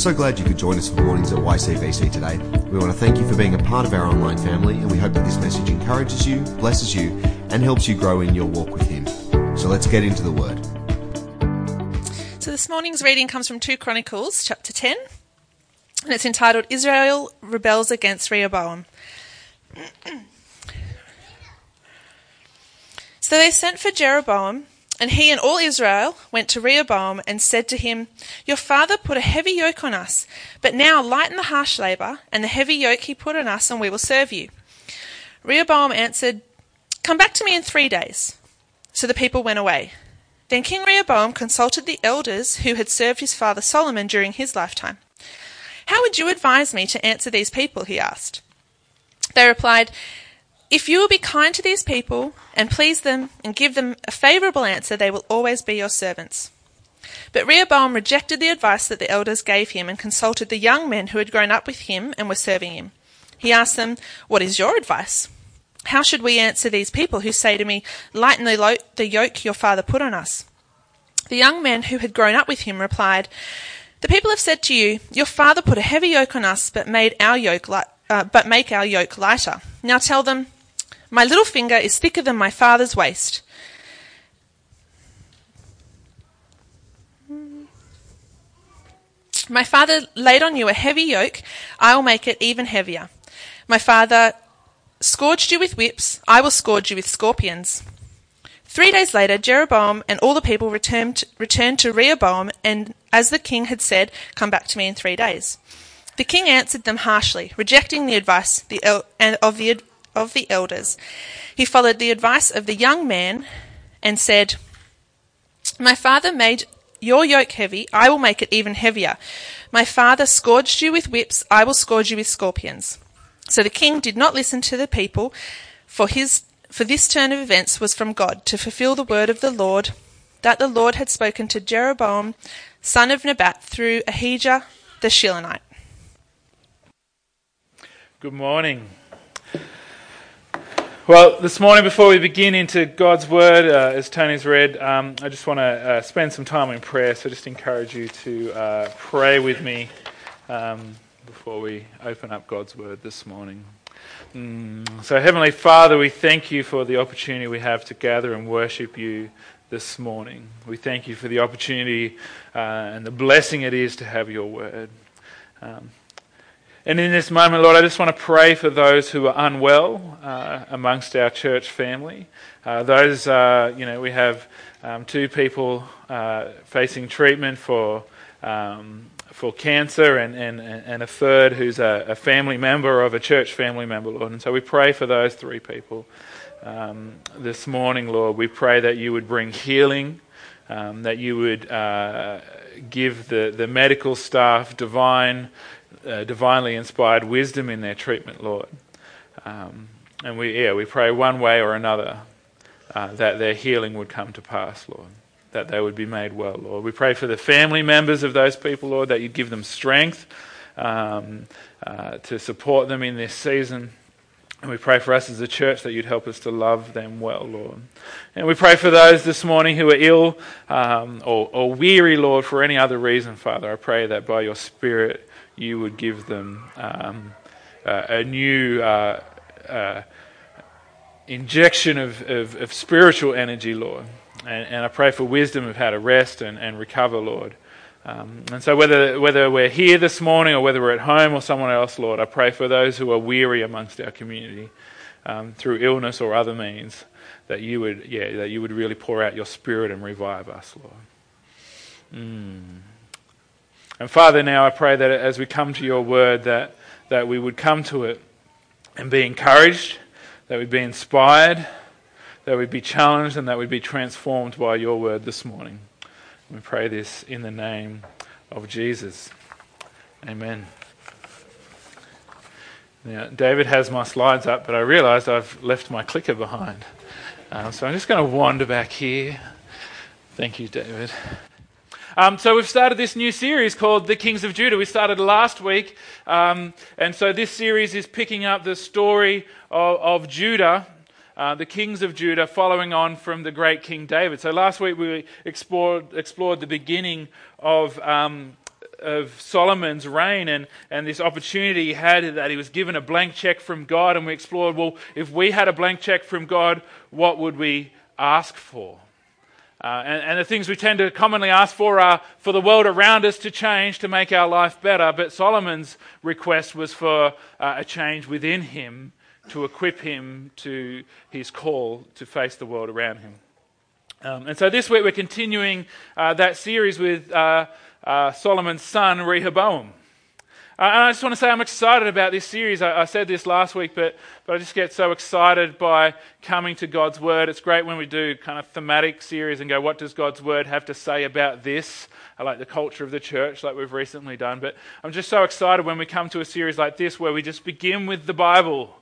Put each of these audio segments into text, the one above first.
so glad you could join us for mornings at YCVC today. We want to thank you for being a part of our online family, and we hope that this message encourages you, blesses you, and helps you grow in your walk with Him. So let's get into the Word. So this morning's reading comes from 2 Chronicles chapter 10, and it's entitled Israel Rebels Against Rehoboam. so they sent for Jeroboam and he and all Israel went to Rehoboam and said to him, Your father put a heavy yoke on us, but now lighten the harsh labour and the heavy yoke he put on us, and we will serve you. Rehoboam answered, Come back to me in three days. So the people went away. Then King Rehoboam consulted the elders who had served his father Solomon during his lifetime. How would you advise me to answer these people? he asked. They replied, if you will be kind to these people and please them and give them a favourable answer, they will always be your servants. But Rehoboam rejected the advice that the elders gave him and consulted the young men who had grown up with him and were serving him. He asked them, What is your advice? How should we answer these people who say to me, Lighten the, lo- the yoke your father put on us? The young men who had grown up with him replied, The people have said to you, Your father put a heavy yoke on us, but made our yoke uh, but make our yoke lighter. Now tell them, my little finger is thicker than my father's waist. My father laid on you a heavy yoke, I will make it even heavier. My father scourged you with whips, I will scourge you with scorpions. Three days later, Jeroboam and all the people returned, returned to Rehoboam, and as the king had said, Come back to me in three days. The king answered them harshly, rejecting the advice of the of the elders. He followed the advice of the young man and said, My father made your yoke heavy, I will make it even heavier. My father scourged you with whips, I will scourge you with scorpions. So the king did not listen to the people, for his for this turn of events was from God, to fulfill the word of the Lord that the Lord had spoken to Jeroboam, son of Nebat, through Ahijah the Shilonite. Good morning. Well, this morning, before we begin into God's Word, uh, as Tony's read, um, I just want to uh, spend some time in prayer. So, I just encourage you to uh, pray with me um, before we open up God's Word this morning. Mm. So, Heavenly Father, we thank you for the opportunity we have to gather and worship you this morning. We thank you for the opportunity uh, and the blessing it is to have your Word. Um, and in this moment, Lord, I just want to pray for those who are unwell uh, amongst our church family. Uh, those, uh, you know, we have um, two people uh, facing treatment for um, for cancer, and, and, and a third who's a, a, family member of a church family member, Lord. And so we pray for those three people um, this morning, Lord. We pray that you would bring healing, um, that you would uh, give the, the medical staff divine uh, divinely inspired wisdom in their treatment, Lord. Um, and we, yeah, we pray one way or another uh, that their healing would come to pass, Lord. That they would be made well, Lord. We pray for the family members of those people, Lord, that you give them strength um, uh, to support them in this season. And we pray for us as a church that you'd help us to love them well, Lord. And we pray for those this morning who are ill um, or, or weary, Lord, for any other reason, Father. I pray that by your Spirit you would give them um, uh, a new uh, uh, injection of, of, of, spiritual energy, Lord. And, and, I pray for wisdom of how to rest and, and recover, Lord. Um, and so, whether, whether we're here this morning or whether we're at home or somewhere else, Lord, I pray for those who are weary amongst our community um, through illness or other means, that you would, yeah, that you would really pour out your Spirit and revive us, Lord. Mm. And Father, now I pray that as we come to your word, that, that we would come to it and be encouraged, that we'd be inspired, that we'd be challenged, and that we'd be transformed by your word this morning. We pray this in the name of Jesus. Amen. Now, David has my slides up, but I realized I've left my clicker behind. Um, so I'm just going to wander back here. Thank you, David. Um, so we've started this new series called The Kings of Judah. We started last week, um, and so this series is picking up the story of, of Judah, uh, the kings of Judah, following on from the great King David. So last week we explored, explored the beginning of um, of Solomon's reign and, and this opportunity he had that he was given a blank check from God, and we explored well, if we had a blank check from God, what would we ask for? Uh, and, and, the things we tend to commonly ask for are for the world around us to change to make our life better. But Solomon's request was for uh, a change within him to equip him to his call to face the world around him. Um, and so this week we're continuing uh, that series with uh, uh, Solomon's son, Rehoboam. Uh, and I just want to say I'm excited about this series. I, I, said this last week, but, but I just get so excited by coming to God's Word. It's great when we do kind of thematic series and go, what does God's Word have to say about this? I like the culture of the church, like we've recently done. But I'm just so excited when we come to a series like this where we just begin with the Bible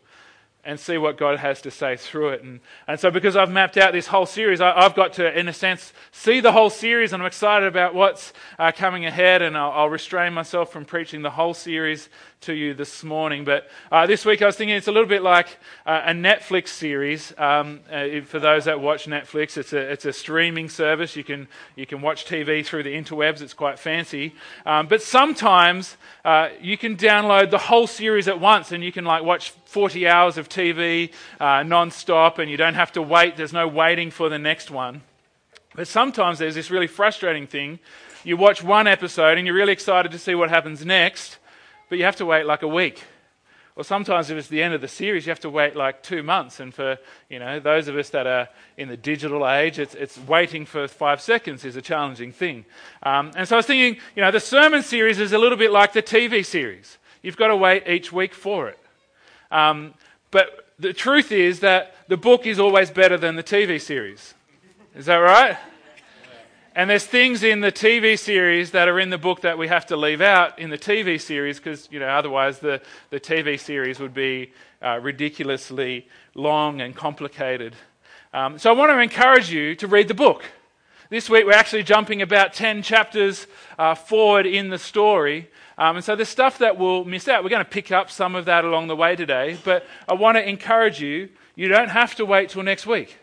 and see what God has to say through it. And, and so, because I've mapped out this whole series, I, have got to, in a sense, see the whole series, and I'm excited about what's uh, coming ahead, and I'll, I'll, restrain myself from preaching the whole series to you this morning. But uh, this week I was thinking it's a little bit like uh, a Netflix series. Um, uh, for those that watch Netflix, it's a, it's a streaming service. You can, you can watch TV through the interwebs, it's quite fancy. Um, but sometimes uh, you can download the whole series at once and you can like watch 40 hours of TV uh, non stop and you don't have to wait, there's no waiting for the next one. But sometimes there's this really frustrating thing. You watch one episode and you're really excited to see what happens next but you have to wait like a week. Or sometimes if it's the end of the series, you have to wait like two months. And for you know those of us that are in the digital age, it's, it's waiting for five seconds is a challenging thing. Um, and so I was thinking, you know, the sermon series is a little bit like the TV series. You've got to wait each week for it. Um, but the truth is that the book is always better than the TV series. Is that right? And there's things in the TV series that are in the book that we have to leave out in the TV series because, you know, otherwise the, the TV series would be uh, ridiculously long and complicated. Um, so I want to encourage you to read the book. This week we're actually jumping about 10 chapters uh, forward in the story. Um, and so there's stuff that we'll miss out. We're going to pick up some of that along the way today. But I want to encourage you, you don't have to wait till next week.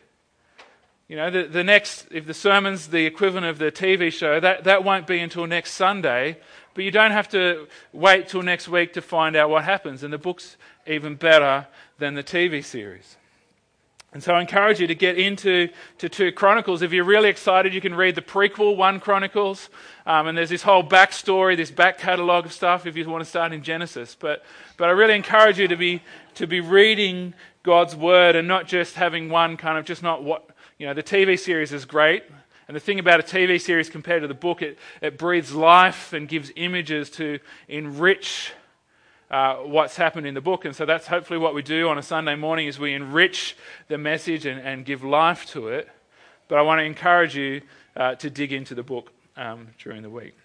You know, the, the next, if the sermon's the equivalent of the TV show, that, that won't be until next Sunday. But you don't have to wait till next week to find out what happens. And the book's even better than the TV series. And so I encourage you to get into to 2 Chronicles. If you're really excited, you can read the prequel, 1 Chronicles. Um, and there's this whole backstory, this back catalogue of stuff if you want to start in Genesis. But, but I really encourage you to be, to be reading God's Word and not just having one kind of, just not what, you know, the TV series is great. And the thing about a TV series compared to the book, it, it breathes life and gives images to enrich uh, what's happened in the book. And so that's hopefully what we do on a Sunday morning is we enrich the message and, and give life to it. But I want to encourage you uh, to dig into the book um, during the week.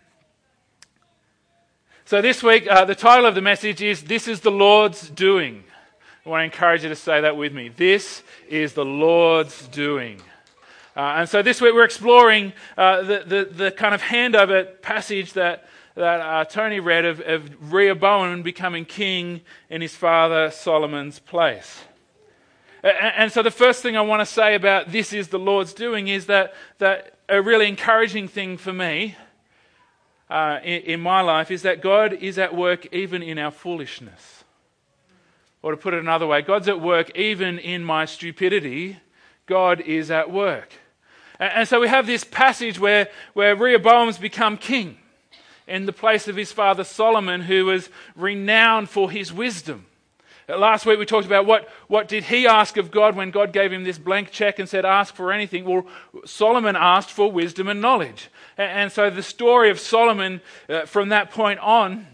So this week, uh, the title of the message is This is the Lord's Doing. I want to encourage you to say that with me. This is the Lord's doing. Uh, and so this week we're exploring uh, the, the, the, kind of handover passage that, that uh, Tony read of, of Rehoboam becoming king in his father Solomon's place. And, and so the first thing I want to say about this is the Lord's doing is that, that a really encouraging thing for me uh, in, in my life is that God is at work even in our foolishness. Or to put it another way, God's at work even in my stupidity. God is at work. And, so we have this passage where, where Rehoboam's become king in the place of his father Solomon, who was renowned for his wisdom. Uh, last week we talked about what, what did he ask of God when God gave him this blank check and said, ask for anything. Well, Solomon asked for wisdom and knowledge. And, and so the story of Solomon uh, from that point on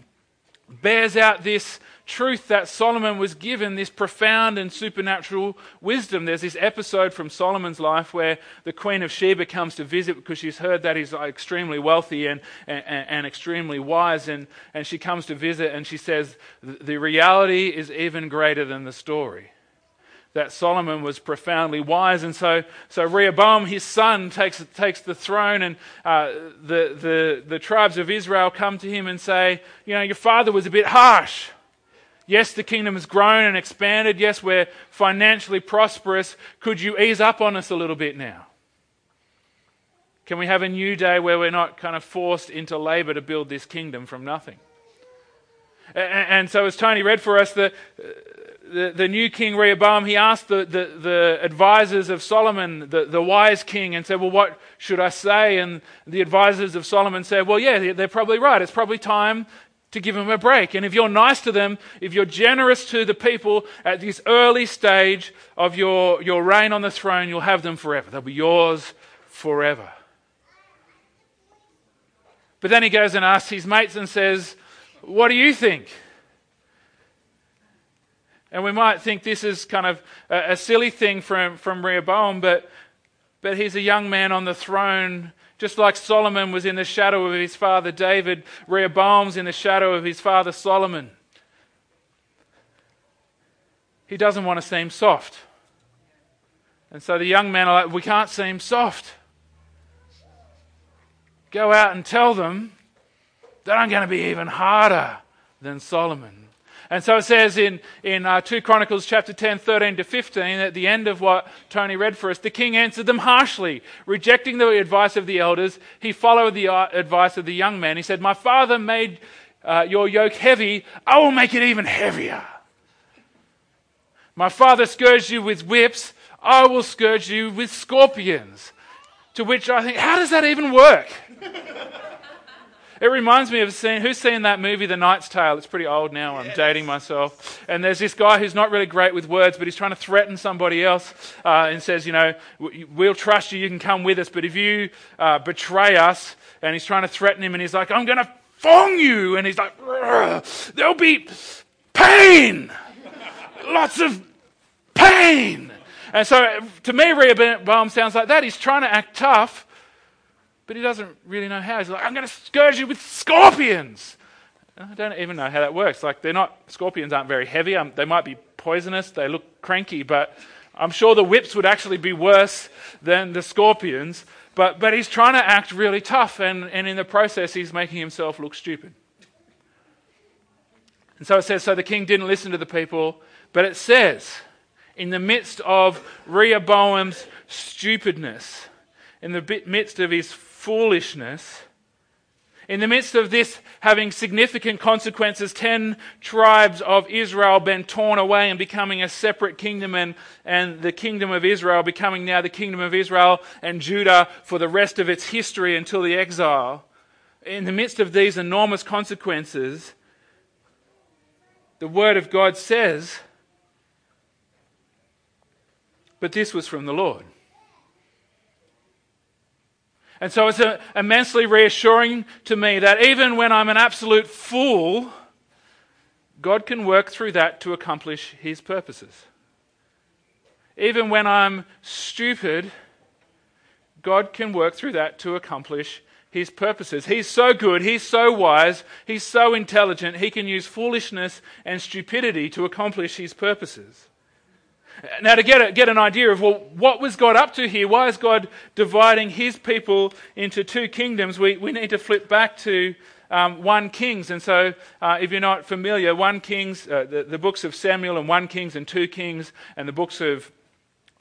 bears out this truth that Solomon was given this profound and supernatural wisdom. There's this episode from Solomon's life where the Queen of Sheba comes to visit because she's heard that he's extremely wealthy and, and, and extremely wise. And, and she comes to visit and she says, The reality is even greater than the story that Solomon was profoundly wise. And so, so Rehoboam, his son, takes, takes the throne, and uh, the, the, the tribes of Israel come to him and say, You know, your father was a bit harsh. Yes, the kingdom has grown and expanded. Yes, we're financially prosperous. Could you ease up on us a little bit now? Can we have a new day where we're not kind of forced into labor to build this kingdom from nothing? And, and so, as Tony read for us, the, the, the new king Rehoboam, he asked the, the, the advisors of Solomon, the, the wise king, and said, Well, what should I say? And the advisors of Solomon said, Well, yeah, they're probably right. It's probably time to give them a break. And if you're nice to them, if you're generous to the people at this early stage of your, your reign on the throne, you'll have them forever. They'll be yours forever. But then he goes and asks his mates and says, What do you think? And we might think this is kind of a, a silly thing from, from Rehoboam, but, but he's a young man on the throne. Just like Solomon was in the shadow of his father David, Rehoboam's in the shadow of his father Solomon. He doesn't want to seem soft. And so the young men are like, We can't seem soft. Go out and tell them that I'm going to be even harder than Solomon. And so it says in, in uh, 2 Chronicles chapter 10, 13 to 15, at the end of what Tony read for us, the king answered them harshly. Rejecting the advice of the elders, he followed the uh, advice of the young man. He said, My father made uh, your yoke heavy, I will make it even heavier. My father scourged you with whips, I will scourge you with scorpions. To which I think, how does that even work? It reminds me of seeing who's seen that movie, The Knight's Tale. It's pretty old now. I'm dating myself. And there's this guy who's not really great with words, but he's trying to threaten somebody else uh, and says, you know, we'll trust you. You can come with us, but if you uh, betray us, and he's trying to threaten him, and he's like, I'm going to fong you, and he's like, there'll be pain, lots of pain. And so, to me, Rehoboam sounds like that. He's trying to act tough but he doesn't really know how. He's like, I'm going to scourge you with scorpions. I don't even know how that works. Like, they're not, scorpions aren't very heavy. Um, they might be poisonous. They look cranky, but I'm sure the whips would actually be worse than the scorpions. But, but he's trying to act really tough, and, and in the process, he's making himself look stupid. And so it says, so the king didn't listen to the people, but it says, in the midst of Rehoboam's stupidness, in the midst of his foolishness. In the midst of this having significant consequences, 10 tribes of Israel been torn away and becoming a separate kingdom, and, and the kingdom of Israel becoming now the kingdom of Israel and Judah for the rest of its history until the exile. In the midst of these enormous consequences, the Word of God says, But this was from the Lord. And so it's immensely reassuring to me that even when I'm an absolute fool, God can work through that to accomplish his purposes. Even when I'm stupid, God can work through that to accomplish his purposes. He's so good, he's so wise, he's so intelligent, he can use foolishness and stupidity to accomplish his purposes. Now, to get, a, get an idea of, well, what was God up to here? Why is God dividing his people into two kingdoms? We, we need to flip back to um, 1 Kings. And so, uh, if you're not familiar, 1 Kings, uh, the, the books of Samuel and 1 Kings and 2 Kings, and the books of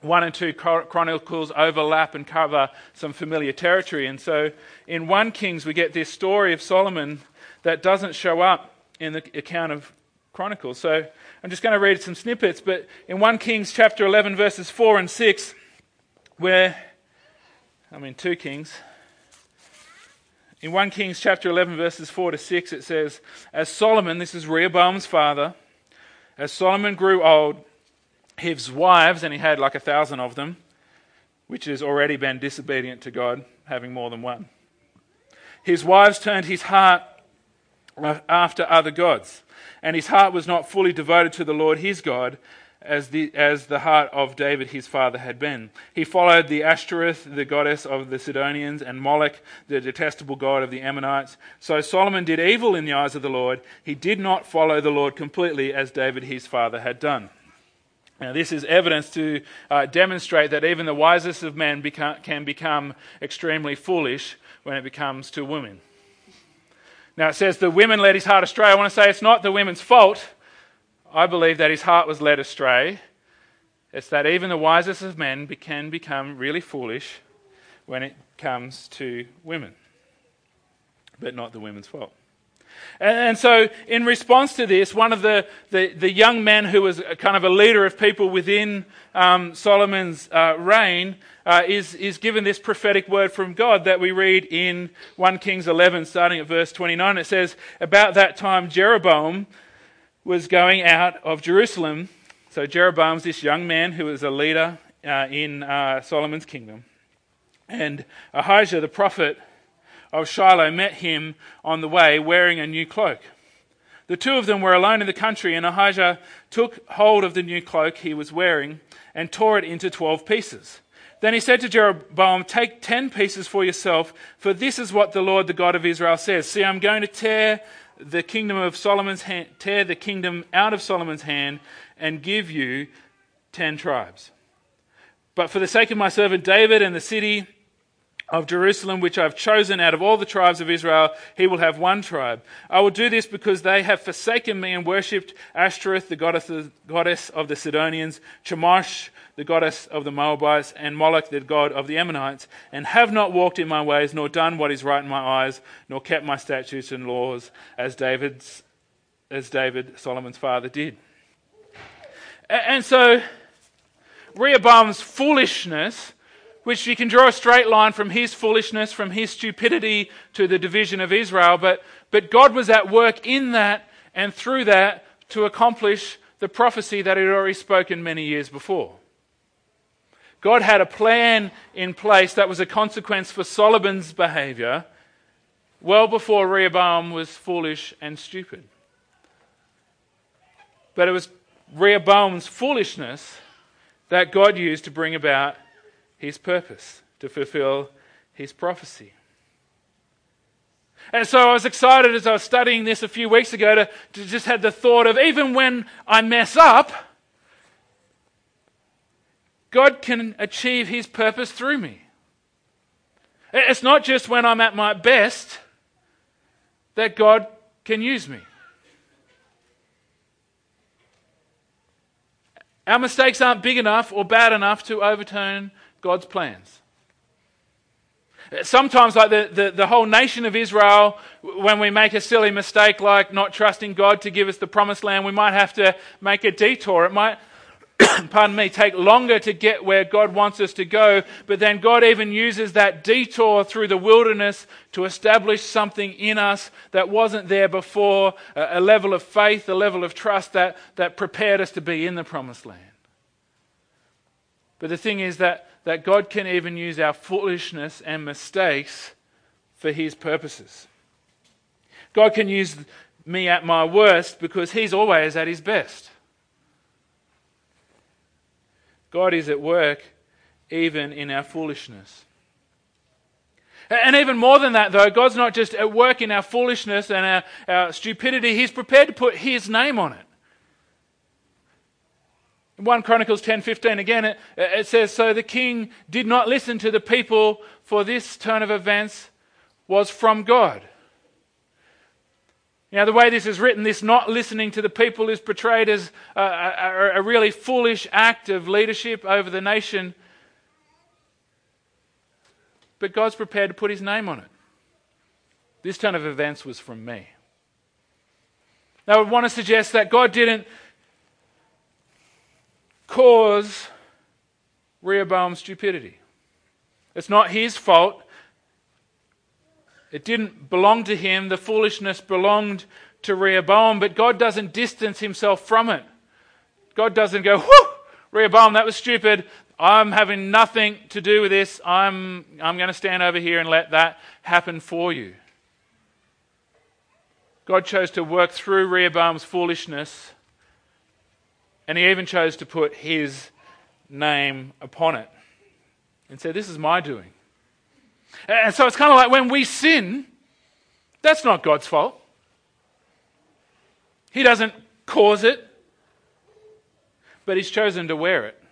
1 and 2 Chronicles overlap and cover some familiar territory. And so, in 1 Kings, we get this story of Solomon that doesn't show up in the account of Chronicles. So, I'm just going to read some snippets, but in 1 Kings chapter 11, verses 4 and 6, where, I mean, 2 Kings, in 1 Kings chapter 11, verses 4 to 6, it says, As Solomon, this is Rehoboam's father, as Solomon grew old, his wives, and he had like a thousand of them, which has already been disobedient to God, having more than one. His wives turned his heart after other gods and his heart was not fully devoted to the Lord his God as the, as the heart of David his father had been. He followed the Ashtoreth, the goddess of the Sidonians, and Moloch, the detestable god of the Ammonites. So Solomon did evil in the eyes of the Lord. He did not follow the Lord completely as David his father had done. Now, this is evidence to uh, demonstrate that even the wisest of men become, can become extremely foolish when it comes to women. Now it says the women led his heart astray. I want to say it's not the women's fault. I believe that his heart was led astray. It's that even the wisest of men can become really foolish when it comes to women, but not the women's fault. And, so, in response to this, one of the, the, the, young men who was kind of a leader of people within um, Solomon's uh, reign uh, is, is given this prophetic word from God that we read in 1 Kings 11, starting at verse 29. It says, About that time, Jeroboam was going out of Jerusalem. So, Jeroboam's this young man who was a leader uh, in uh, Solomon's kingdom. And Ahijah the prophet of Shiloh met him on the way wearing a new cloak. The two of them were alone in the country, and Ahijah took hold of the new cloak he was wearing and tore it into twelve pieces. Then he said to Jeroboam, Take ten pieces for yourself, for this is what the Lord, the God of Israel, says. See, I'm going to tear the kingdom of Solomon's hand, tear the kingdom out of Solomon's hand, and give you ten tribes. But for the sake of my servant David and the city of Jerusalem, which I've chosen out of all the tribes of Israel, he will have one tribe. I will do this because they have forsaken me and worshipped Ashtoreth, the goddess of the Sidonians, Chemosh, the goddess of the Moabites, and Moloch, the god of the Ammonites, and have not walked in my ways, nor done what is right in my eyes, nor kept my statutes and laws, as David's, as David, Solomon's father, did. And so, Rehoboam's foolishness which you can draw a straight line from his foolishness, from his stupidity to the division of Israel. But, but God was at work in that and through that to accomplish the prophecy that he had already spoken many years before. God had a plan in place that was a consequence for Solomon's behavior well before Rehoboam was foolish and stupid. But it was Rehoboam's foolishness that God used to bring about his purpose, to fulfill his prophecy. And so I was excited as I was studying this a few weeks ago to, to just had the thought of even when I mess up, God can achieve his purpose through me. It's not just when I'm at my best that God can use me. Our mistakes aren't big enough or bad enough to overturn God's plans. Sometimes, like the, the, the, whole nation of Israel, when we make a silly mistake like not trusting God to give us the promised land, we might have to make a detour. It might, pardon me, take longer to get where God wants us to go, but then God even uses that detour through the wilderness to establish something in us that wasn't there before a, a level of faith, a level of trust that, that prepared us to be in the promised land. But the thing is that that God can even use our foolishness and mistakes for His purposes. God can use me at my worst because He's always at His best. God is at work even in our foolishness. And even more than that, though, God's not just at work in our foolishness and our, our stupidity, He's prepared to put His name on it. In 1 Chronicles 10:15 again it, it says so the king did not listen to the people for this turn of events was from God. Now, the way this is written, this not listening to the people is portrayed as a, a, a, really foolish act of leadership over the nation. But God's prepared to put his name on it. This turn of events was from me. Now, I would want to suggest that God didn't cause Rehoboam's stupidity. It's not his fault. It didn't belong to him. The foolishness belonged to Rehoboam, but God doesn't distance himself from it. God doesn't go, whoo, Rehoboam, that was stupid. I'm having nothing to do with this. I'm, I'm going to stand over here and let that happen for you. God chose to work through Rehoboam's foolishness and he even chose to put his name upon it and said, This is my doing. And so it's kind of like when we sin, that's not God's fault. He doesn't cause it, but He's chosen to wear it.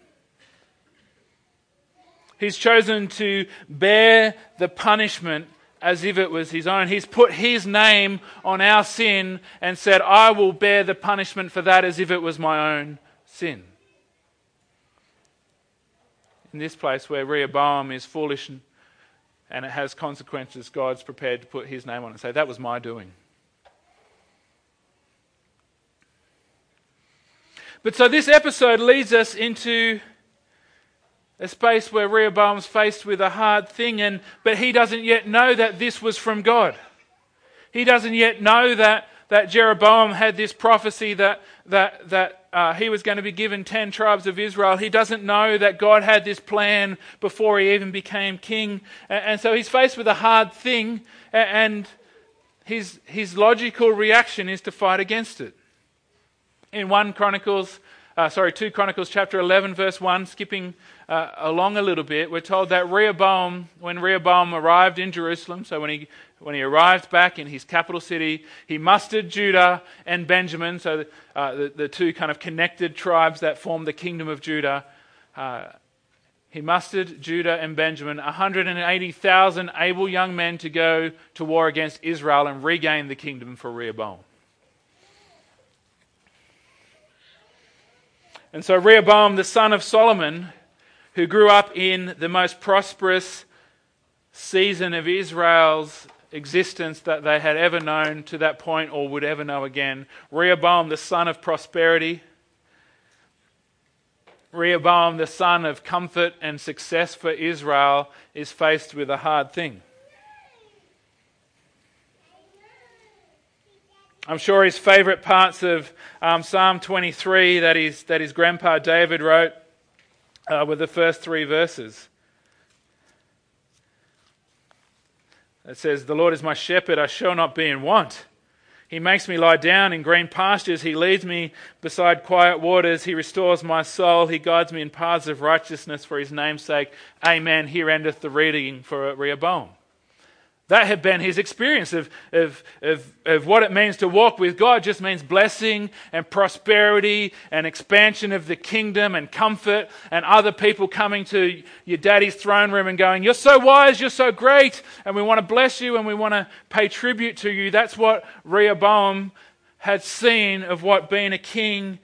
He's chosen to bear the punishment as if it was his own. He's put his name on our sin and said, I will bear the punishment for that as if it was my own sin. In this place where Rehoboam is foolish and, it has consequences, God's prepared to put his name on it and say, That was my doing. But so this episode leads us into a space where Rehoboam's faced with a hard thing, and, but he doesn't yet know that this was from God. He doesn't yet know that, that Jeroboam had this prophecy that, that, that uh, he was going to be given 10 tribes of Israel. He doesn't know that God had this plan before he even became king. And, and so he's faced with a hard thing, and his, his logical reaction is to fight against it in 1 Chronicles, uh, sorry, 2 Chronicles chapter 11, verse 1, skipping uh, along a little bit, we're told that Rehoboam, when Rehoboam arrived in Jerusalem, so when he, when he arrived back in his capital city, he mustered Judah and Benjamin, so uh, the, the two kind of connected tribes that formed the kingdom of Judah. Uh, he mustered Judah and Benjamin, 180,000 able young men to go to war against Israel and regain the kingdom for Rehoboam. And so Rehoboam, the son of Solomon, who grew up in the most prosperous season of Israel's existence that they had ever known to that point or would ever know again, Rehoboam, the son of prosperity, Rehoboam, the son of comfort and success for Israel, is faced with a hard thing. I'm sure his favourite parts of um, Psalm 23 that his, that his grandpa David wrote uh, were the first three verses. It says, The Lord is my shepherd, I shall not be in want. He makes me lie down in green pastures. He leads me beside quiet waters. He restores my soul. He guides me in paths of righteousness for his name's sake. Amen. Here endeth the reading for Rehoboam. That had been his experience of, of, of, of what it means to walk with God, just means blessing and prosperity and expansion of the kingdom and comfort, and other people coming to your daddy's throne room and going, You're so wise, you're so great, and we want to bless you and we want to pay tribute to you. That's what Rehoboam had seen of what being a king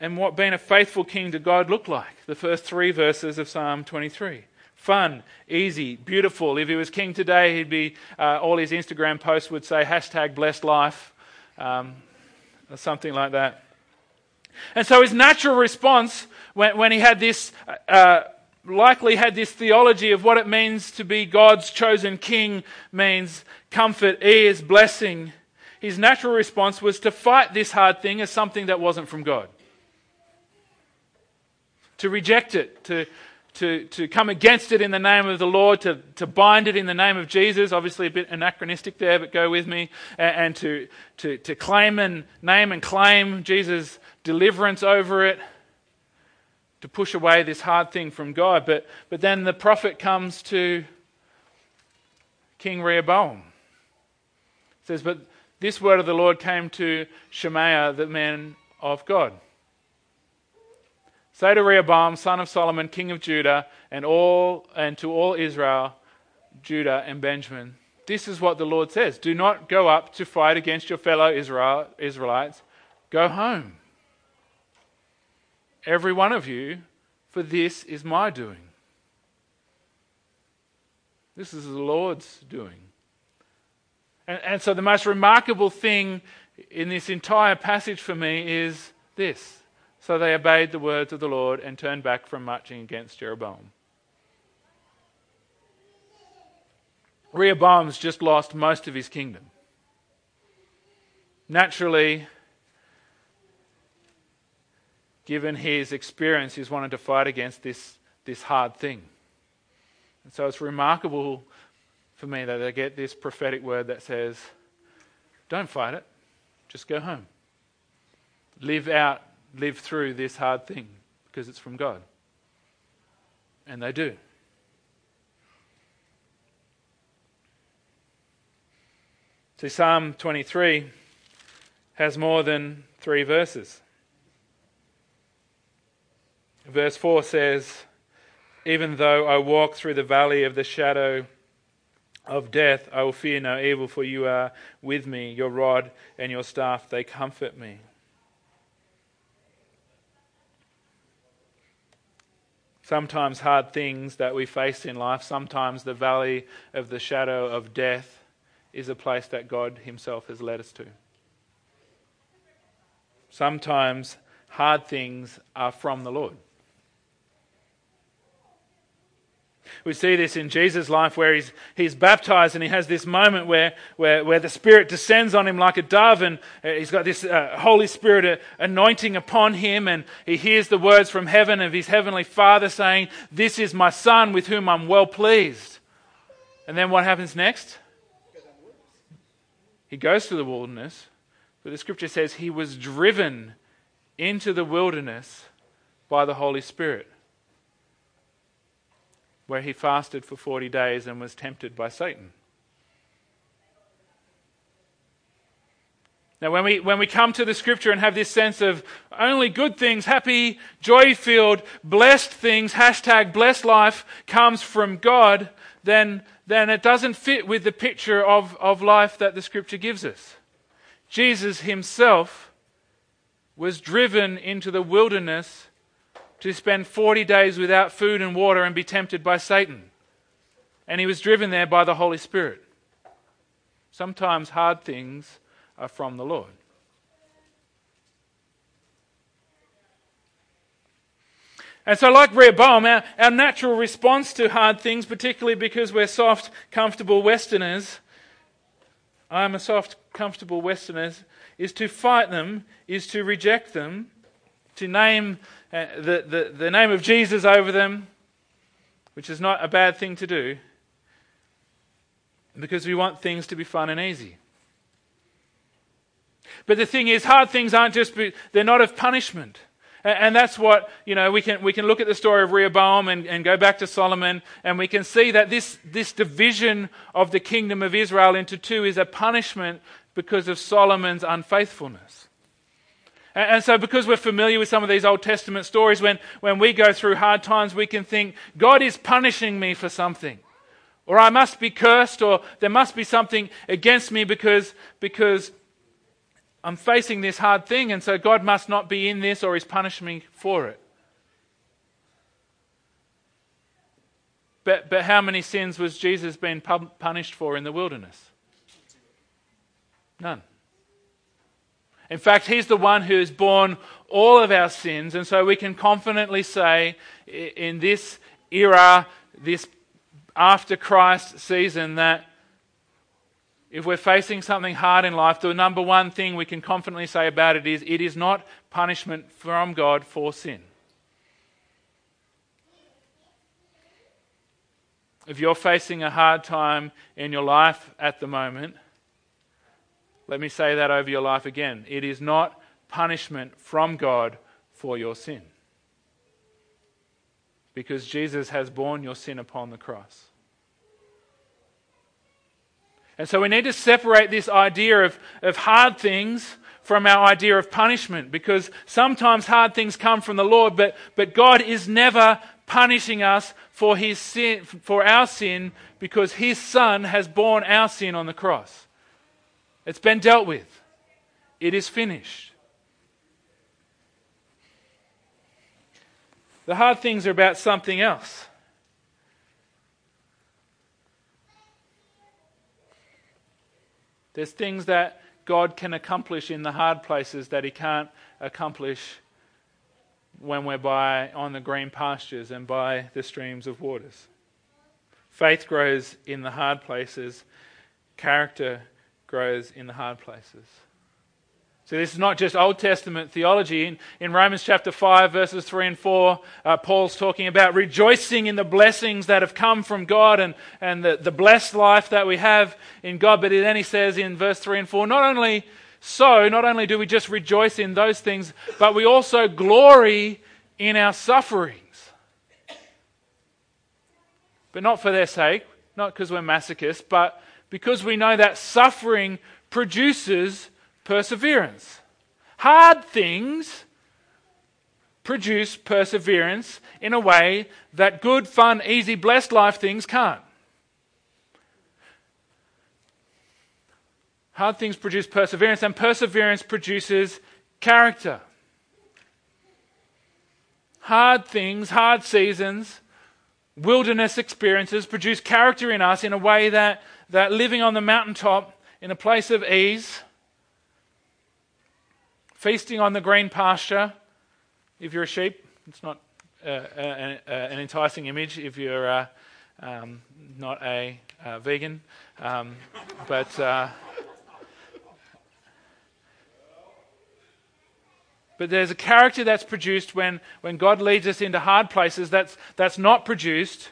and what being a faithful king to God looked like. The first three verses of Psalm 23 fun, easy, beautiful. If he was king today, he'd be uh, all his Instagram posts would say hashtag blessed life, um, or something like that. And so his natural response when, when he had this, uh, likely had this theology of what it means to be God's chosen king means comfort, ease, blessing. His natural response was to fight this hard thing as something that wasn't from God. To reject it, to, to, to come against it in the name of the Lord, to, to bind it in the name of Jesus. Obviously, a bit anachronistic there, but go with me. And, and to, to, to claim and name and claim Jesus' deliverance over it, to push away this hard thing from God. But, but then the prophet comes to King Rehoboam. It says, But this word of the Lord came to Shemaiah, the man of God. Say to Rehoboam, son of Solomon, king of Judah, and all and to all Israel, Judah and Benjamin, this is what the Lord says: Do not go up to fight against your fellow Israel, Israelites. Go home, every one of you, for this is my doing. This is the Lord's doing. And, and so, the most remarkable thing in this entire passage for me is this so they obeyed the words of the Lord and turned back from marching against Jeroboam. Rehoboam's just lost most of his kingdom. Naturally, given his experience, he's wanted to fight against this, this hard thing. And so it's remarkable for me that I get this prophetic word that says, Don't fight it, just go home. Live out live through this hard thing because it's from God. And they do. See, Psalm 23 has more than three verses. Verse 4 says, Even though I walk through the valley of the shadow of death, I will fear no evil, for you are with me. Your rod and your staff, they comfort me. Sometimes hard things that we face in life, sometimes the valley of the shadow of death is a place that God Himself has led us to. Sometimes hard things are from the Lord. We see this in Jesus' life where he's, he's baptized and he has this moment where, where, where the Spirit descends on him like a dove and uh, he's got this uh, Holy Spirit uh, anointing upon him and he hears the words from heaven of his heavenly Father saying, This is my Son with whom I'm well pleased. And then what happens next? He goes to the wilderness, but the scripture says he was driven into the wilderness by the Holy Spirit where he fasted for 40 days and was tempted by Satan. Now, when we, when we come to the scripture and have this sense of only good things, happy, joy filled, blessed things, hashtag blessed life comes from God, then, then it doesn't fit with the picture of, of life that the scripture gives us. Jesus himself was driven into the wilderness to spend 40 days without food and water and be tempted by Satan. And he was driven there by the Holy Spirit. Sometimes hard things are from the Lord. And so, like Rehoboam, our, our natural response to hard things, particularly because we're soft, comfortable Westerners, I'm a soft, comfortable Westerner, is to fight them, is to reject them, to name uh, the, the, the name of Jesus over them, which is not a bad thing to do, because we want things to be fun and easy. But the thing is, hard things aren't just, they're not of punishment. And that's what, you know, we can, we can look at the story of Rehoboam and, and go back to Solomon, and we can see that this, this division of the kingdom of Israel into two is a punishment because of Solomon's unfaithfulness. And so, because we're familiar with some of these Old Testament stories, when, when we go through hard times, we can think, God is punishing me for something. Or I must be cursed, or there must be something against me because, because I'm facing this hard thing, and so God must not be in this, or He's punishing me for it. But, but how many sins was Jesus being punished for in the wilderness? None. In fact, He's the one who has borne all of our sins, and so we can confidently say in this era, this after Christ season, that if we're facing something hard in life, the number one thing we can confidently say about it is it is not punishment from God for sin. If you're facing a hard time in your life at the moment, let me say that over your life again. It is not punishment from God for your sin. Because Jesus has borne your sin upon the cross. And so we need to separate this idea of, of hard things from our idea of punishment because sometimes hard things come from the Lord, but, but God is never punishing us for, his sin, for our sin because his Son has borne our sin on the cross. It's been dealt with. It is finished. The hard things are about something else. There's things that God can accomplish in the hard places that He can't accomplish when we're by on the green pastures and by the streams of waters. Faith grows in the hard places, character grows in the hard places. So, this is not just Old Testament theology. In, in Romans chapter 5, verses 3 and 4, uh, Paul's talking about rejoicing in the blessings that have come from God and, and the, the blessed life that we have in God. But then he says in verse 3 and 4, not only so, not only do we just rejoice in those things, but we also glory in our sufferings. But not for their sake, not because we're masochists, but because we know that suffering produces perseverance. Hard things produce perseverance in a way that good, fun, easy, blessed life things can't. Hard things produce perseverance, and perseverance produces character. hard things, hard seasons, wilderness experiences produce character in us in a way that, that living on the mountaintop in a place of ease, feasting on the green pasture, if you're a sheep, it's not uh, uh, uh an enticing image if you're uh, um, not a uh, vegan, um, but. Uh, But there's a character that's produced when, when God leads us into hard places that's, that's not produced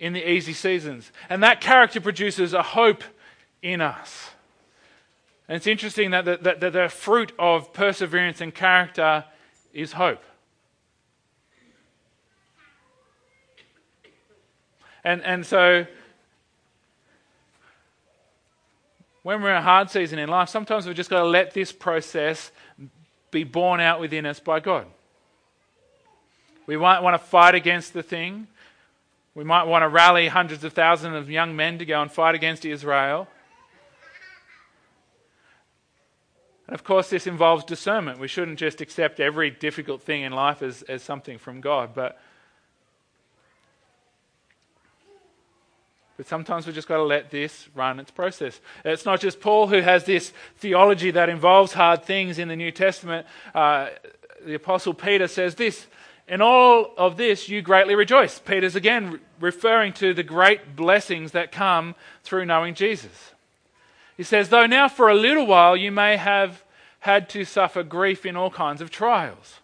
in the easy seasons. And that character produces a hope in us. And it's interesting that the, that the, fruit of perseverance and character is hope. And, and so, when we're in a hard season in life, sometimes we've just got to let this process be borne out within us by God. We might want to fight against the thing. We might want to rally hundreds of thousands of young men to go and fight against Israel. And of course, this involves discernment. We shouldn't just accept every difficult thing in life as, as something from God, but But sometimes we've just got to let this run its process. It's not just Paul who has this theology that involves hard things in the New Testament. Uh, the Apostle Peter says this In all of this, you greatly rejoice. Peter's again referring to the great blessings that come through knowing Jesus. He says, Though now for a little while you may have had to suffer grief in all kinds of trials.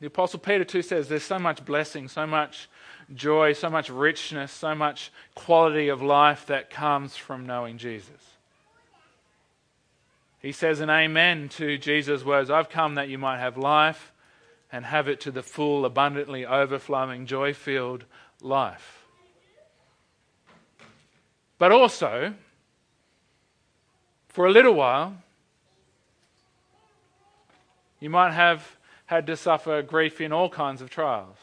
The Apostle Peter too says there's so much blessing, so much joy, so much richness, so much quality of life that comes from knowing Jesus. He says an amen to Jesus' words I've come that you might have life and have it to the full, abundantly overflowing, joy filled life. But also, for a little while, you might have had to suffer grief in all kinds of trials.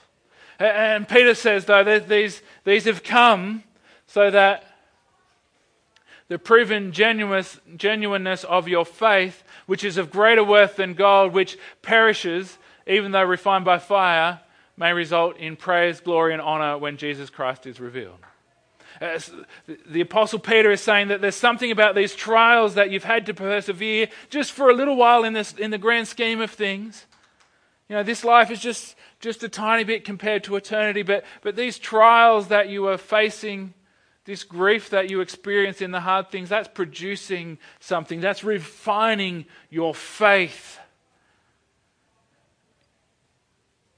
And Peter says, though, these, these have come so that the proven genuineness of your faith, which is of greater worth than gold, which perishes, even though refined by fire, may result in praise, glory, and honor when Jesus Christ is revealed. Uh, the Apostle Peter is saying that there's something about these trials that you've had to persevere just for a little while in, this, in the grand scheme of things. You know, this life is just, just a tiny bit compared to eternity, but, but these trials that you are facing, this grief that you experience in the hard things, that's producing something. That's refining your faith.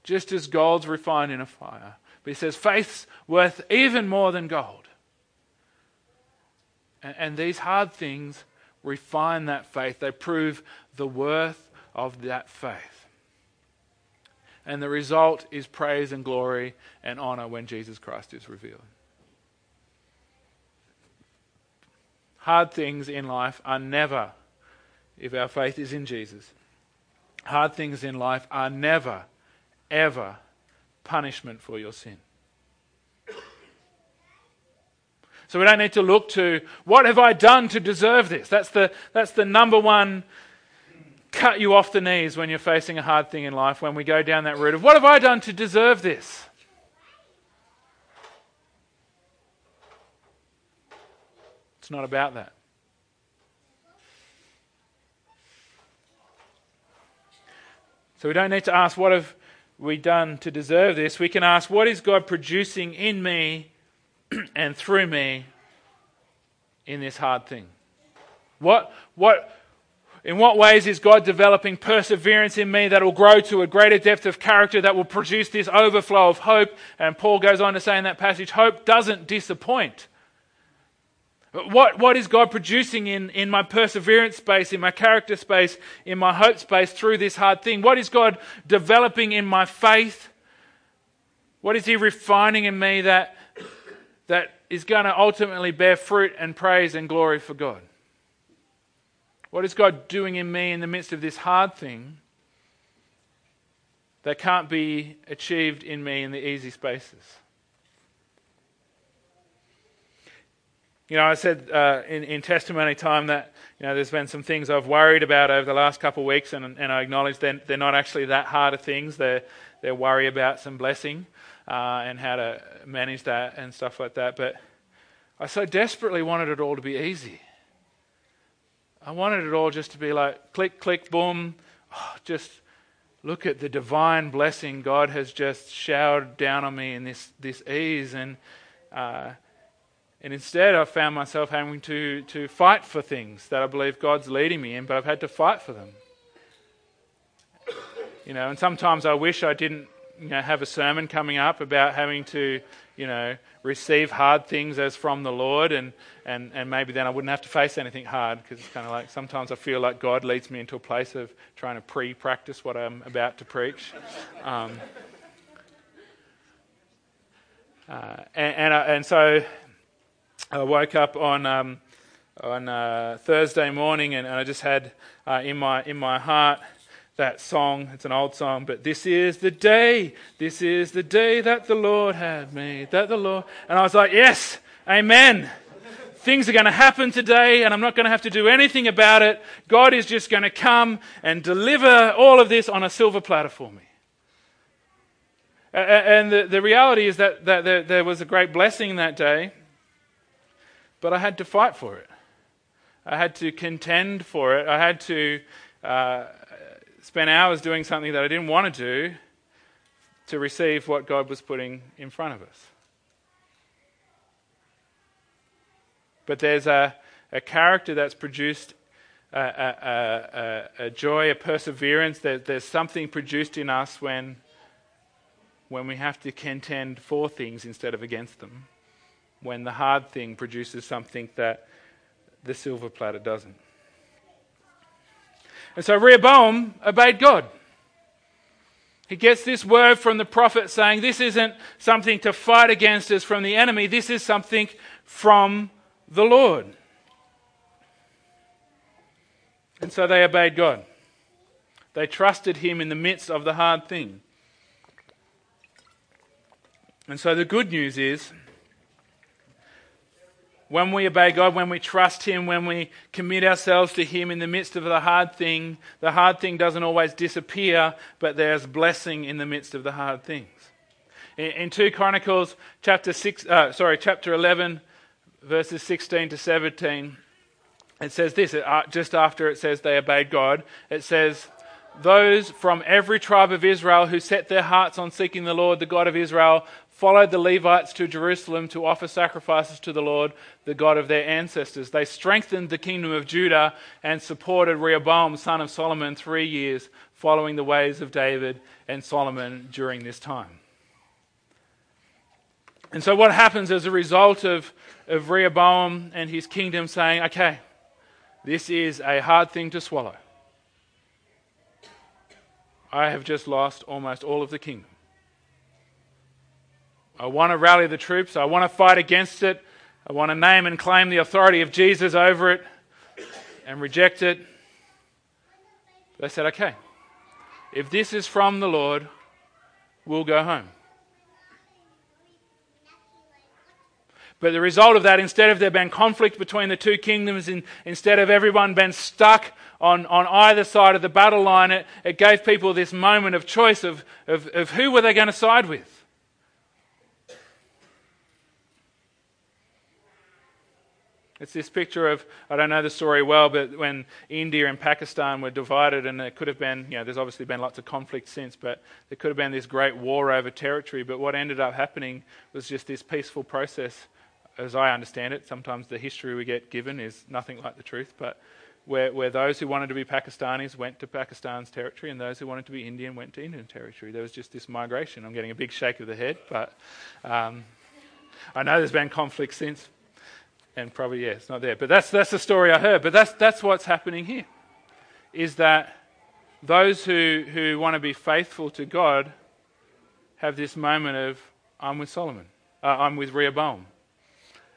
Just as gold's refined in a fire. But he says faith's worth even more than gold. And, and these hard things refine that faith, they prove the worth of that faith. And the result is praise and glory and honor when Jesus Christ is revealed. Hard things in life are never, if our faith is in Jesus, hard things in life are never, ever punishment for your sin. So we don't need to look to what have I done to deserve this? That's the, that's the number one cut you off the knees when you're facing a hard thing in life, when we go down that route of what have I done to deserve this? It's not about that. So we don't need to ask, what have we done to deserve this? We can ask, what is God producing in me and through me in this hard thing? What, what, in what ways is God developing perseverance in me that will grow to a greater depth of character that will produce this overflow of hope? And Paul goes on to say in that passage, hope doesn't disappoint. What, what is God producing in, in my perseverance space, in my character space, in my hope space through this hard thing? What is God developing in my faith? What is He refining in me that, that is going to ultimately bear fruit and praise and glory for God? What is God doing in me in the midst of this hard thing that can't be achieved in me in the easy spaces? You know, I said uh, in, in testimony time that you know there's been some things I've worried about over the last couple of weeks, and, and I acknowledge they're, they're not actually that hard of things. They're, they're worry about some blessing uh, and how to manage that and stuff like that. But I so desperately wanted it all to be easy. I wanted it all just to be like click, click, boom. Oh, just look at the divine blessing God has just showered down on me in this, this ease. And, uh, and instead, I've found myself having to, to fight for things that I believe God's leading me in, but I've had to fight for them. You know, and sometimes I wish I didn't you know, have a sermon coming up about having to, you know, receive hard things as from the Lord, and, and, and maybe then I wouldn't have to face anything hard because it's kind of like sometimes I feel like God leads me into a place of trying to pre practice what I'm about to preach. Um, uh, and, and, uh, and, so I woke up on, um, on uh, Thursday morning and, and, I just had uh, in, my, in my heart that song. It's an old song, but this is the day, this is the day that the Lord had made, that the Lord. And I was like, yes, amen. Things are going to happen today, and I'm not going to have to do anything about it. God is just going to come and deliver all of this on a silver platter for me. And the, the reality is that, that there, there was a great blessing that day, but I had to fight for it. I had to contend for it. I had to uh, spent hours doing something that I didn't want to do to receive what God was putting in front of us. But there's a, a character that's produced a, a, a, a joy, a perseverance. There, there's something produced in us when, when we have to contend for things instead of against them. When the hard thing produces something that the silver platter doesn't. And so Rehoboam obeyed God. He gets this word from the prophet saying, This isn't something to fight against us from the enemy, this is something from the Lord. And so they obeyed God. They trusted Him in the midst of the hard thing. And so the good news is when we obey God, when we trust Him, when we commit ourselves to Him in the midst of the hard thing, the hard thing doesn't always disappear, but there's blessing in the midst of the hard things. In, in 2 Chronicles chapter 6, uh, sorry, chapter 11, verses 16 to 17, it says this, uh, just after it says they obeyed God, it says, those from every tribe of Israel who set their hearts on seeking the Lord, the God of Israel, followed the Levites to Jerusalem to offer sacrifices to the Lord, the God of their ancestors. They strengthened the kingdom of Judah and supported Rehoboam, son of Solomon, three years, following the ways of David and Solomon during this time. And so, what happens as a result of, of Rehoboam and his kingdom saying, okay, this is a hard thing to swallow? I have just lost almost all of the kingdom. I want to rally the troops. I want to fight against it. I want to name and claim the authority of Jesus over it and reject it. They said, okay, if this is from the Lord, we'll go home. But the result of that, instead of there being conflict between the two kingdoms, in, instead of everyone being stuck on, on either side of the battle line, it, it gave people this moment of choice of, of, of who were they going to side with. It's this picture of, I don't know the story well, but when India and Pakistan were divided, and there could have been, you know, there's obviously been lots of conflict since, but there could have been this great war over territory. But what ended up happening was just this peaceful process, as I understand it. Sometimes the history we get given is nothing like the truth, but where, where those who wanted to be Pakistanis went to Pakistan's territory, and those who wanted to be Indian went to Indian territory. There was just this migration. I'm getting a big shake of the head, but um, I know there's been conflict since and probably yeah, it's not there. But that's that's the story I heard. But that's that's what's happening here, is that those who who want to be faithful to God have this moment of I'm with Solomon, uh, I'm with Rehoboam,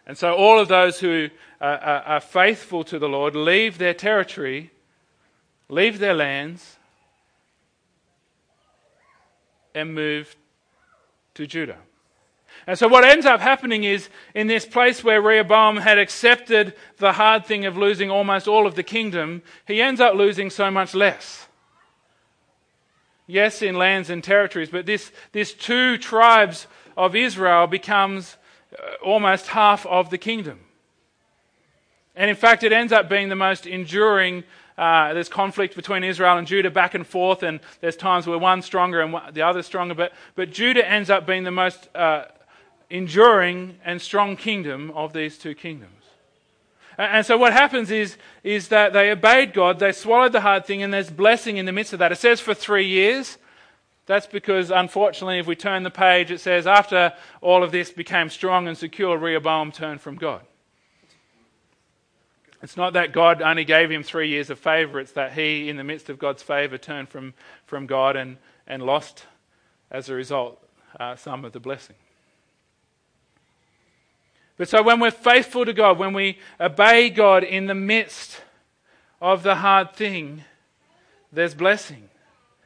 and so all of those who are, are, are faithful to the Lord leave their territory, leave their lands, and move to Judah. And so, what ends up happening is in this place where Rehoboam had accepted the hard thing of losing almost all of the kingdom, he ends up losing so much less. Yes, in lands and territories, but this, this two tribes of Israel becomes uh, almost half of the kingdom. And in fact, it ends up being the most enduring. Uh, there's conflict between Israel and Judah back and forth, and there's times where one's stronger and the other's stronger. But, but Judah ends up being the most uh, enduring and strong kingdom of these two kingdoms. And so what happens is, is that they obeyed God, they swallowed the hard thing, and there's blessing in the midst of that. It says for three years. That's because, unfortunately, if we turn the page, it says after all of this became strong and secure, Rehoboam turned from God. It's not that God only gave him three years of favour, it's that he, in the midst of God's favour, turned from, from God and, and lost, as a result, uh, some of the blessing. But so when we're faithful to God, when we obey God in the midst of the hard thing, there's blessing.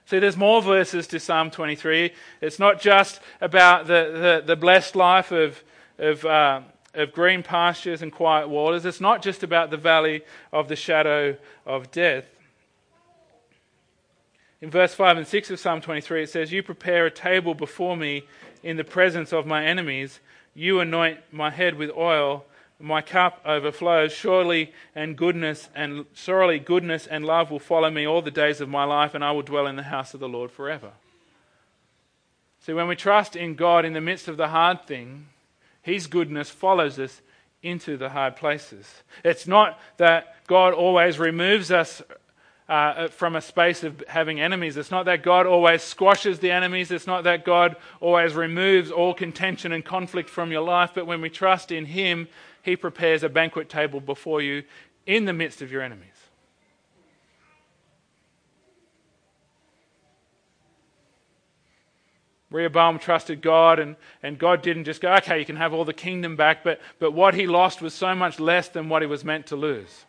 See, there's more verses to Psalm 23. It's not just about the, the, the blessed life of, of, uh, of green pastures and quiet waters. It's not just about the valley of the shadow of death. In verse 5 and 6 of Psalm 23, it says, You prepare a table before me in the presence of my enemies. You anoint my head with oil, my cup overflows. Surely and goodness and surely goodness and love will follow me all the days of my life, and I will dwell in the house of the Lord forever. See, when we trust in God in the midst of the hard thing, His goodness follows us into the hard places. It's not that God always removes us uh, from a space of having enemies. It's not that God always squashes the enemies. It's not that God always removes all contention and conflict from your life. But when we trust in Him, He prepares a banquet table before you in the midst of your enemies. Rehoboam trusted God, and, and God didn't just go, okay, you can have all the kingdom back, but, but what he lost was so much less than what he was meant to lose.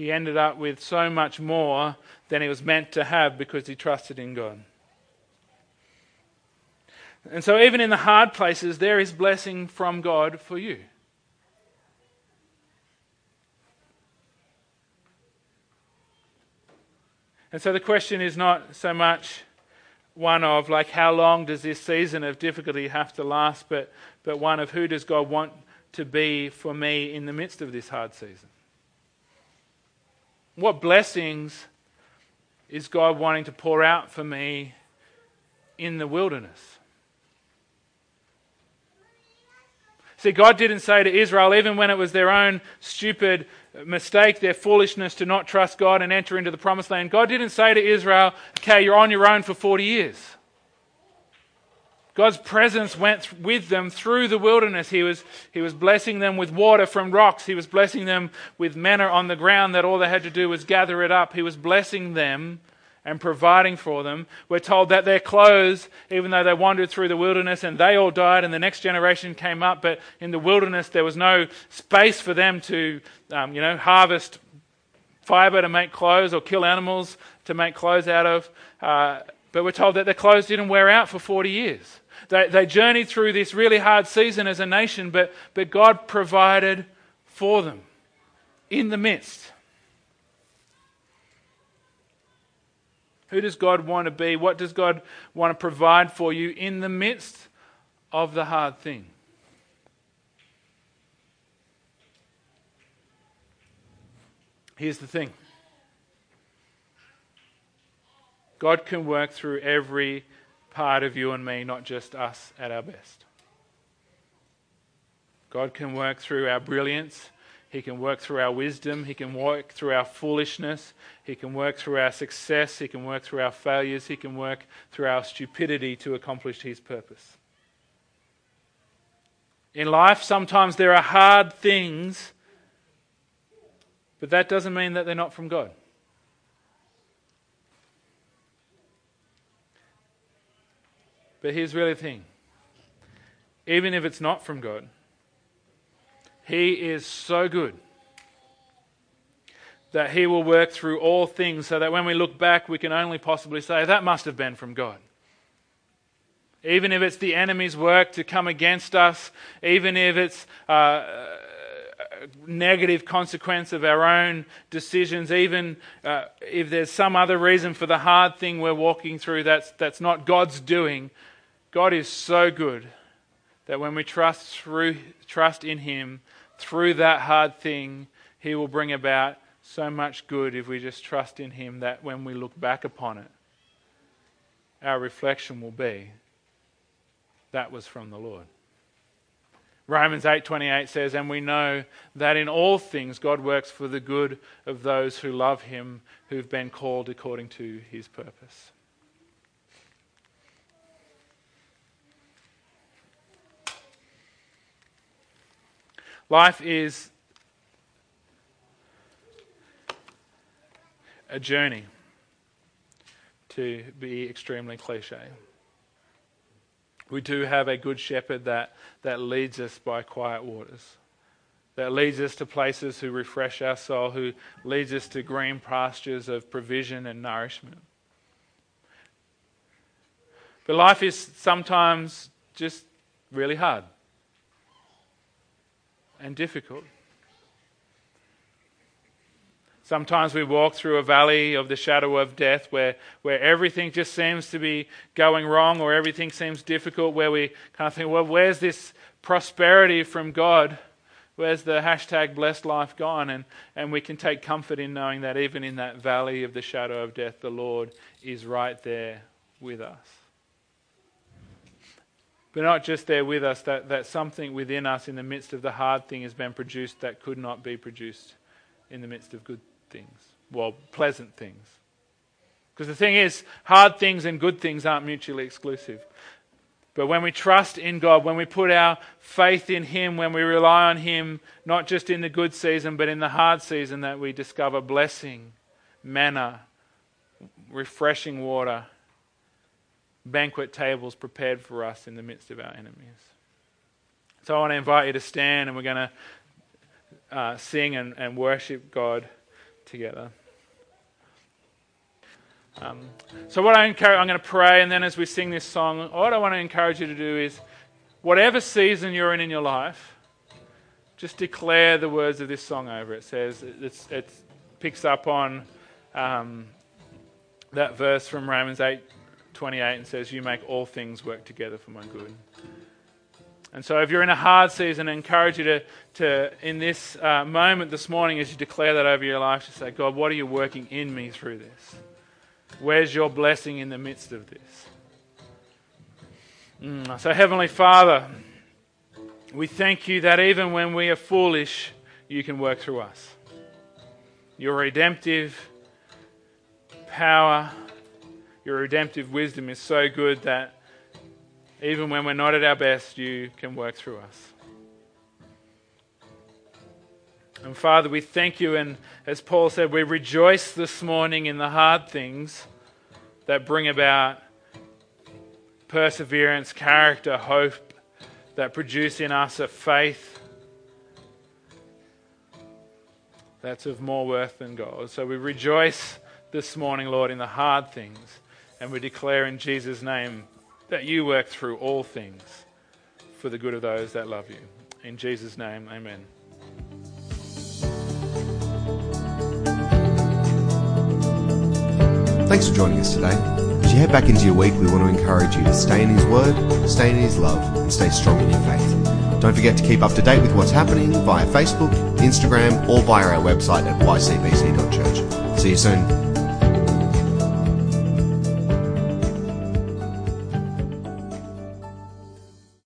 He ended up with so much more than he was meant to have because he trusted in God. And so, even in the hard places, there is blessing from God for you. And so, the question is not so much one of, like, how long does this season of difficulty have to last, but, but one of who does God want to be for me in the midst of this hard season? What blessings is God wanting to pour out for me in the wilderness? See, God didn't say to Israel, even when it was their own stupid mistake, their foolishness to not trust God and enter into the promised land, God didn't say to Israel, okay, you're on your own for 40 years. God's presence went with them through the wilderness. He was, he was blessing them with water from rocks. He was blessing them with manna on the ground that all they had to do was gather it up. He was blessing them and providing for them. We're told that their clothes, even though they wandered through the wilderness and they all died and the next generation came up, but in the wilderness there was no space for them to, um, you know, harvest fiber to make clothes or kill animals to make clothes out of. Uh, but we're told that their clothes didn't wear out for 40 years. They, they journeyed through this really hard season as a nation, but, but God provided for them in the midst. Who does God want to be? What does God want to provide for you in the midst of the hard thing? Here's the thing God can work through every part of you and me, not just us at our best. God can work through our brilliance. He can work through our wisdom. He can work through our foolishness. He can work through our success. He can work through our failures. He can work through our stupidity to accomplish His purpose. In life, sometimes there are hard things, but that doesn't mean that they're not from God. But here's really the thing even if it's not from God, He is so good that He will work through all things so that when we look back, we can only possibly say, that must have been from God. Even if it's the enemy's work to come against us, even if it's uh, negative consequence of our own decisions, even uh, if there's some other reason for the hard thing we're walking through that's, that's not God's doing, God is so good that when we trust through trust in Him through that hard thing, He will bring about so much good if we just trust in Him that when we look back upon it, our reflection will be that was from the Lord. Romans 8:28 says and we know that in all things God works for the good of those who love him who've been called according to his purpose. Life is a journey to be extremely cliche. We do have a good shepherd that, that leads us by quiet waters, that leads us to places who refresh our soul, who leads us to green pastures of provision and nourishment. But life is sometimes just really hard and difficult. Sometimes we walk through a valley of the shadow of death where, where everything just seems to be going wrong or everything seems difficult, where we kind of think, well, where's this prosperity from God? Where's the hashtag blessed life gone? And, and we can take comfort in knowing that even in that valley of the shadow of death, the Lord is right there with us. But not just there with us, that, that something within us in the midst of the hard thing has been produced that could not be produced in the midst of good things, well, pleasant things. Because the thing is, hard things and good things aren't mutually exclusive. But when we trust in God, when we put our faith in Him, when we rely on Him, not just in the good season, but in the hard season, that we discover blessing, manna, refreshing water, banquet tables prepared for us in the midst of our enemies. So I want to invite you to stand and we're going to uh, sing and, and worship God together. Um, so, what I encourage, I'm going to pray, and then as we sing this song, what I want to encourage you to do is whatever season you're in in your life, just declare the words of this song over. It says, it picks up on um, that verse from Romans 8 28 and says, You make all things work together for my good. And so, if you're in a hard season, I encourage you to, to in this uh, moment this morning, as you declare that over your life, to say, God, what are you working in me through this? Where's your blessing in the midst of this? Mm. So, Heavenly Father, we thank you that even when we are foolish, you can work through us. Your redemptive power, your redemptive wisdom is so good that even when we're not at our best, you can work through us. And Father, we thank you. And as Paul said, we rejoice this morning in the hard things that bring about perseverance, character, hope, that produce in us a faith that's of more worth than gold. So we rejoice this morning, Lord, in the hard things. And we declare in Jesus' name that you work through all things for the good of those that love you. In Jesus' name, amen. Thanks for joining us today. As you head back into your week, we want to encourage you to stay in His Word, stay in His love, and stay strong in your faith. Don't forget to keep up to date with what's happening via Facebook, Instagram, or via our website at ycbc.church. See you soon.